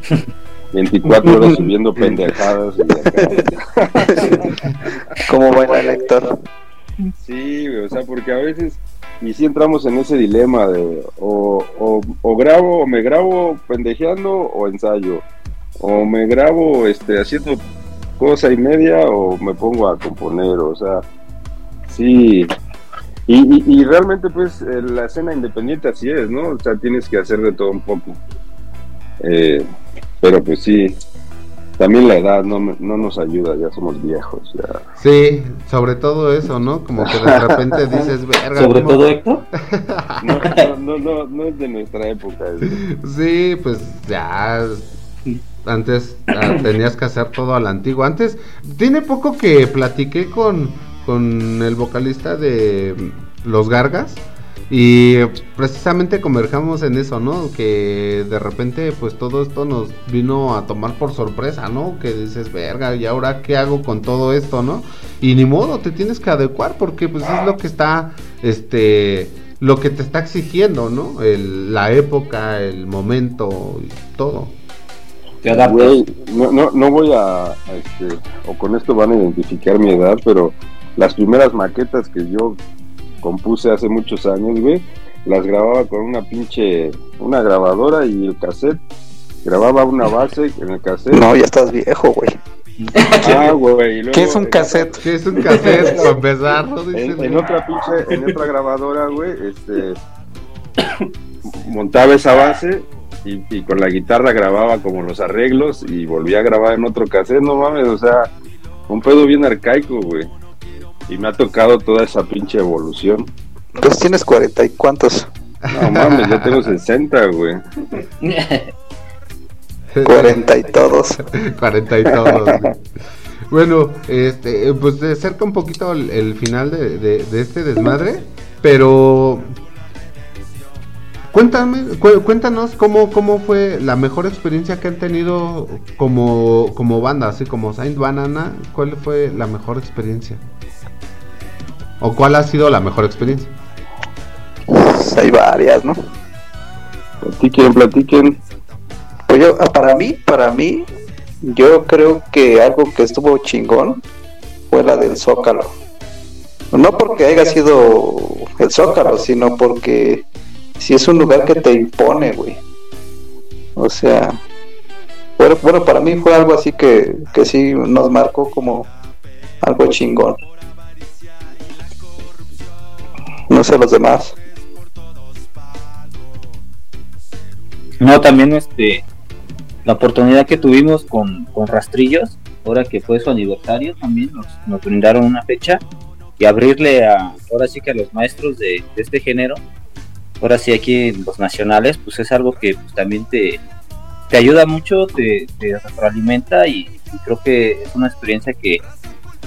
este, (laughs) 24 horas subiendo (laughs) pendejadas. Y acá. Como buen (laughs) lector. Sí, o sea, porque a veces y sí entramos en ese dilema de o, o, grabo, o me grabo pendejeando o ensayo, o me grabo este haciendo cosa y media o me pongo a componer, o sea, sí. Y, y, y realmente pues eh, la escena independiente así es, ¿no? O sea, tienes que hacer de todo un poco. Eh, pero pues sí, también la edad no, me- no nos ayuda, ya somos viejos. Ya. Sí, sobre todo eso, ¿no? Como que de repente (laughs) dices, verga. Sobre ¿cómo- todo Héctor. (laughs) No, no, no, no es de nuestra época. es- Sí, pues ya. Antes ah, (coughs) tenías que hacer todo a la antigua. Antes, tiene poco que platiqué con, con el vocalista de mm, Los Gargas. Y precisamente converjamos en eso, ¿no? Que de repente pues todo esto nos vino a tomar por sorpresa, ¿no? Que dices, verga, ¿y ahora qué hago con todo esto, no? Y ni modo, te tienes que adecuar porque pues es lo que está, este, lo que te está exigiendo, ¿no? El, la época, el momento y todo. Te adaptas. no, no, no voy a, a este, o con esto van a identificar mi edad, pero las primeras maquetas que yo compuse hace muchos años, güey, las grababa con una pinche, una grabadora y el cassette. Grababa una (laughs) base en el cassette. No, ya estás viejo, güey. (laughs) Ah, güey. luego ¿Qué es un en- cassette? ¿Qué es un cassette? (laughs) para empezar, ¿no? En, en otra pinche, en otra grabadora, güey, este, montaba esa base y, y con la guitarra grababa como los arreglos y volvía a grabar en otro cassette, no mames, o sea, un pedo bien arcaico, güey. Y me ha tocado toda esa pinche evolución. Entonces tienes cuarenta y cuántos. No mames, yo tengo 60, güey. Cuarenta y todos. (laughs) 40 y todos. Bueno, este, pues de cerca un poquito el, el final de, de- de este desmadre, pero cuéntame, cu- cuéntanos cómo, cómo fue la mejor experiencia que han tenido como, como banda, así como Saint Banana, ¿cuál fue la mejor experiencia? ¿O cuál ha sido la mejor experiencia? Pues hay varias, ¿no? Platiquen, platiquen. Pues yo, ah, para mí, para mí, yo creo que algo que estuvo chingón fue la del Zócalo. No porque haya sido el Zócalo, sino porque si es un lugar que te impone, güey. O sea, bueno, bueno, para mí fue algo así que, que sí nos marcó como algo chingón. No sé los demás. No, también este la oportunidad que tuvimos con, con Rastrillos, ahora que fue su aniversario, también nos, nos brindaron una fecha y abrirle a, ahora sí que a los maestros de, este género, ahora sí aquí los nacionales, pues es algo que pues, también te, te ayuda mucho, te, te retroalimenta y, y creo que es una experiencia que,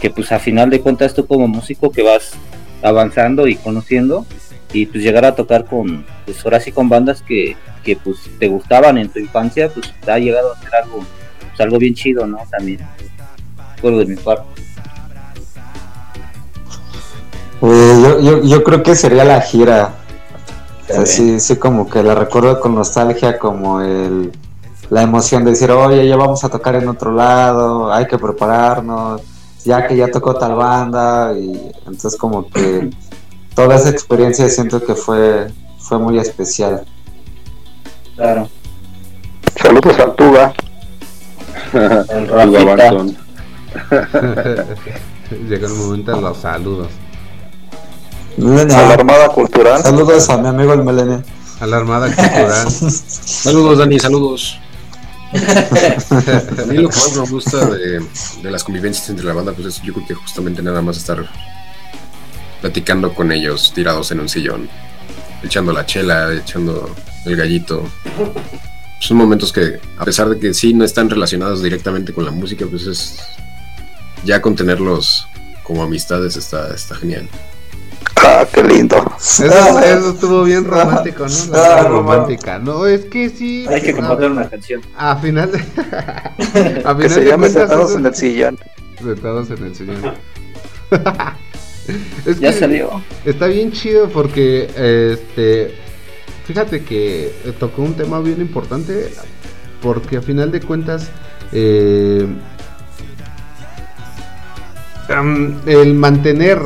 que pues a final de cuentas tú como músico que vas avanzando y conociendo y pues llegar a tocar con, pues ahora sí con bandas que, que pues te gustaban en tu infancia, pues ha llegado a ser algo, pues, algo bien chido, ¿no? También. Por de mi parte. Eh, yo, yo, yo creo que sería la gira. O sea, sí, sí, como que la recuerdo con nostalgia, como el, la emoción de decir, oye, ya vamos a tocar en otro lado, hay que prepararnos, ya que ya tocó tal banda, y entonces como que toda esa experiencia siento que fue, fue muy especial. Claro. Saludos a Tuga. El. (laughs) Llegó el momento de los saludos. Melenia, A la Armada Cultural. saludos a mi amigo el Melenia. A la Armada Cultural. (laughs) Saludos, Dani, saludos. A mí lo que más me gusta de, de las convivencias entre la banda, pues es yo creo que justamente nada más estar platicando con ellos, tirados en un sillón, echando la chela, echando el gallito. Son momentos que, a pesar de que sí no están relacionados directamente con la música, pues es. Ya con tenerlos como amistades está, está genial. (laughs) Ah, qué lindo. Eso, eso estuvo bien romántico, ¿no? La Ah, romántica. No, es que sí. Hay que a- componer una canción. A final de. (laughs) (laughs) a Que final se de llame Sentados eso- en el Sillón. Sentados en el sillón. es Ya que salió. Está bien chido porque, este, fíjate que eh, tocó un tema bien importante porque a final de cuentas, eh, el mantener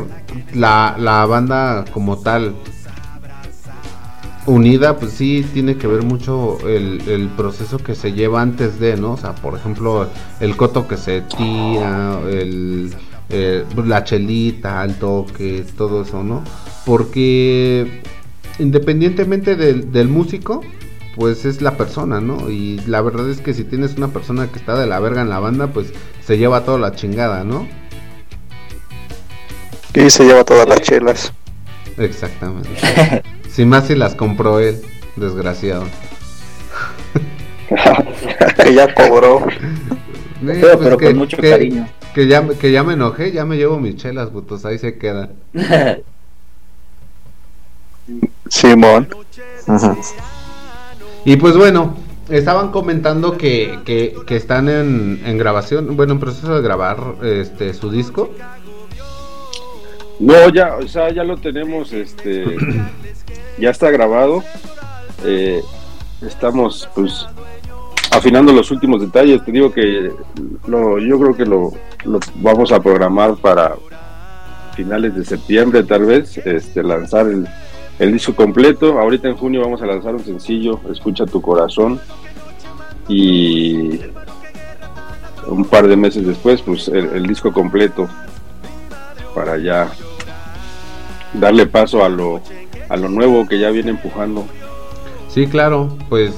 la, la banda como tal unida, pues sí tiene que ver mucho el, el proceso que se lleva antes de, ¿no? O sea, por ejemplo, el coto que se tira, el, eh, la chelita, el toque, todo eso, ¿no? Porque independientemente del, del músico, pues es la persona, ¿no? Y la verdad es que si tienes una persona que está de la verga en la banda, pues se lleva toda la chingada, ¿no? Y se lleva todas las chelas. Exactamente. (laughs) si más si las compró él, desgraciado. (laughs) que ya cobró. Eh, Pero, pues pero que- con mucho que- cariño. Que ya, que ya me enojé, ya me llevo mis chelas, putos, ahí se queda. (laughs) Simón. Ajá. Y pues bueno, estaban comentando que, que, que están en, en grabación, bueno, en proceso de grabar este su disco. No, ya, o sea, ya lo tenemos, este, (clears throat) ya está grabado. Eh, estamos, pues, afinando los últimos detalles. Te digo que lo, yo creo que lo, vamos a programar para finales de septiembre, tal vez, este, lanzar el, el disco completo. Ahorita en junio vamos a lanzar un sencillo, Escucha tu corazón. Y un par de meses después, pues el, el disco completo para ya darle paso a lo, a lo nuevo que ya viene empujando. Sí, claro, pues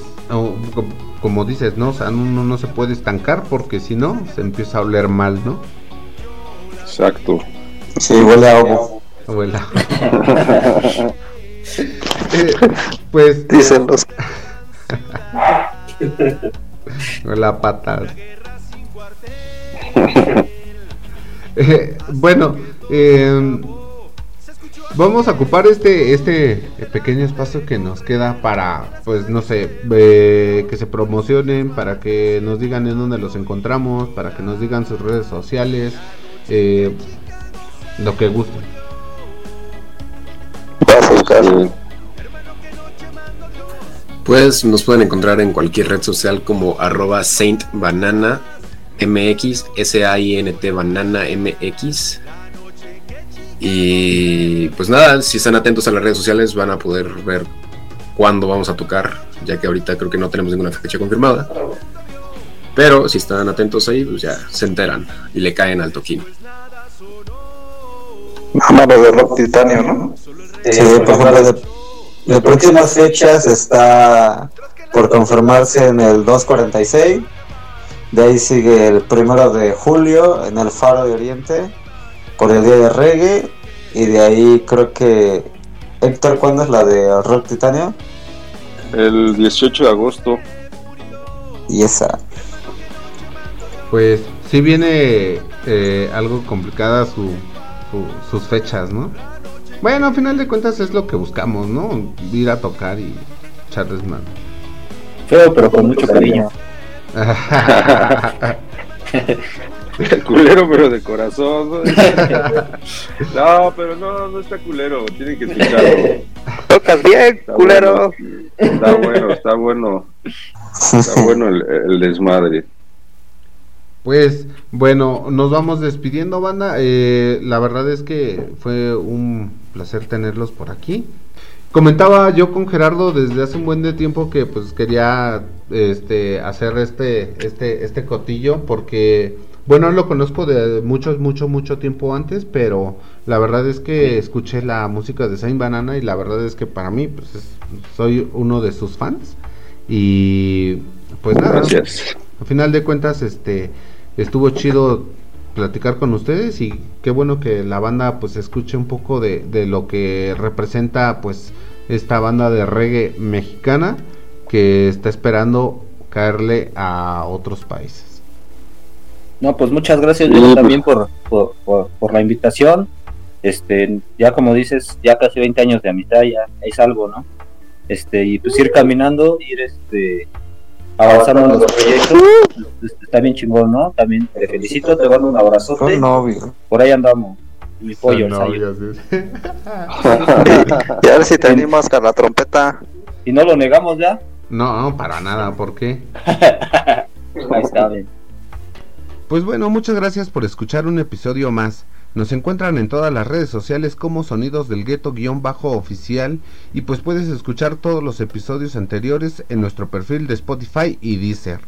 como dices, ¿no? O sea, uno no se puede estancar porque si no, se empieza a oler mal, ¿no? Exacto. Sí, huele a ovo. Abuela. (laughs) Eh, pues Dicen los. (laughs) huele a patas. (laughs) Eh, bueno, eh, vamos a ocupar este este pequeño espacio que nos queda para, pues no sé, eh, que se promocionen, para que nos digan en dónde los encontramos, para que nos digan sus redes sociales, eh, lo que gusten. Eh, Pues nos pueden encontrar en cualquier red social como arroba Saint Banana MX, S-A-I-N-T Banana MX. Y pues nada, si están atentos a las redes sociales van a poder ver cuándo vamos a tocar, ya que ahorita creo que no tenemos ninguna fecha confirmada. Pero si están atentos ahí, pues ya se enteran y le caen al toquín. Mano de rock titanio, ¿no? Sí, por ejemplo, de, de próximas fechas está por confirmarse en el 246. De ahí sigue el primero de julio en el Faro de Oriente por el día de reggae. Y de ahí creo que. Héctor, ¿cuándo es la de Rock Titanio? el 18 de agosto. Y esa. Pues sí viene eh, algo complicada su, su- sus fechas, ¿no? Bueno, a final de cuentas es lo que buscamos, ¿no? Ir a tocar y echarles mano. Feo, pero con mucho cariño. (laughs) (laughs) (laughs) culero, pero de corazón. ¿no? (laughs) No, pero no, no está culero. Tienen que escucharlo. (laughs) Tocas bien, Está culero. bueno. Está bueno, está bueno. Está bueno el, el desmadre. Pues bueno, nos vamos despidiendo, banda. Eh, la verdad es que fue un placer tenerlos por aquí. Comentaba yo con Gerardo desde hace un buen de tiempo que pues quería este hacer este este este cotillo porque bueno, lo conozco de mucho mucho mucho tiempo antes, pero la verdad es que escuché la música de Saint Banana y la verdad es que para mí pues es- soy uno de sus fans y pues nada. Gracias. A final de cuentas, este, estuvo chido platicar con ustedes y qué bueno que la banda pues escuche un poco de, de lo que representa pues esta banda de reggae mexicana que está esperando caerle a otros países. No, pues muchas gracias Sí, pues. también por, por, por, por la invitación. Este, ya como dices, ya casi 20 años de amistad, ya es algo, ¿no? Este, y pues ir caminando, ir este avanzando en los proyectos, pues, está bien chingón, ¿no? También te felicito, te mando un abrazote. Novio. Por ahí andamos. Mi pollo, el Sayo. (laughs) Y a ver si te animas con la trompeta. Y no lo negamos ya. No, no, para nada, ¿por qué? (laughs) Ahí está, bien. Pues bueno, muchas gracias por escuchar un episodio más. Nos encuentran en todas las redes sociales como Sonidos del Gueto guion bajo oficial y pues puedes escuchar todos los episodios anteriores en nuestro perfil de Spotify y Deezer.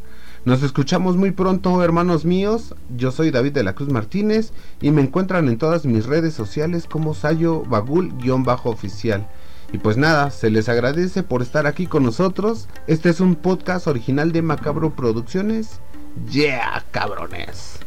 Nos escuchamos muy pronto, hermanos míos. Yo soy David de la Cruz Martínez y me encuentran en todas mis redes sociales como Sayo Bagul bajo oficial. Y pues nada, se les agradece por estar aquí con nosotros. Este es un podcast original de Macabro Producciones. Yeah, cabrones.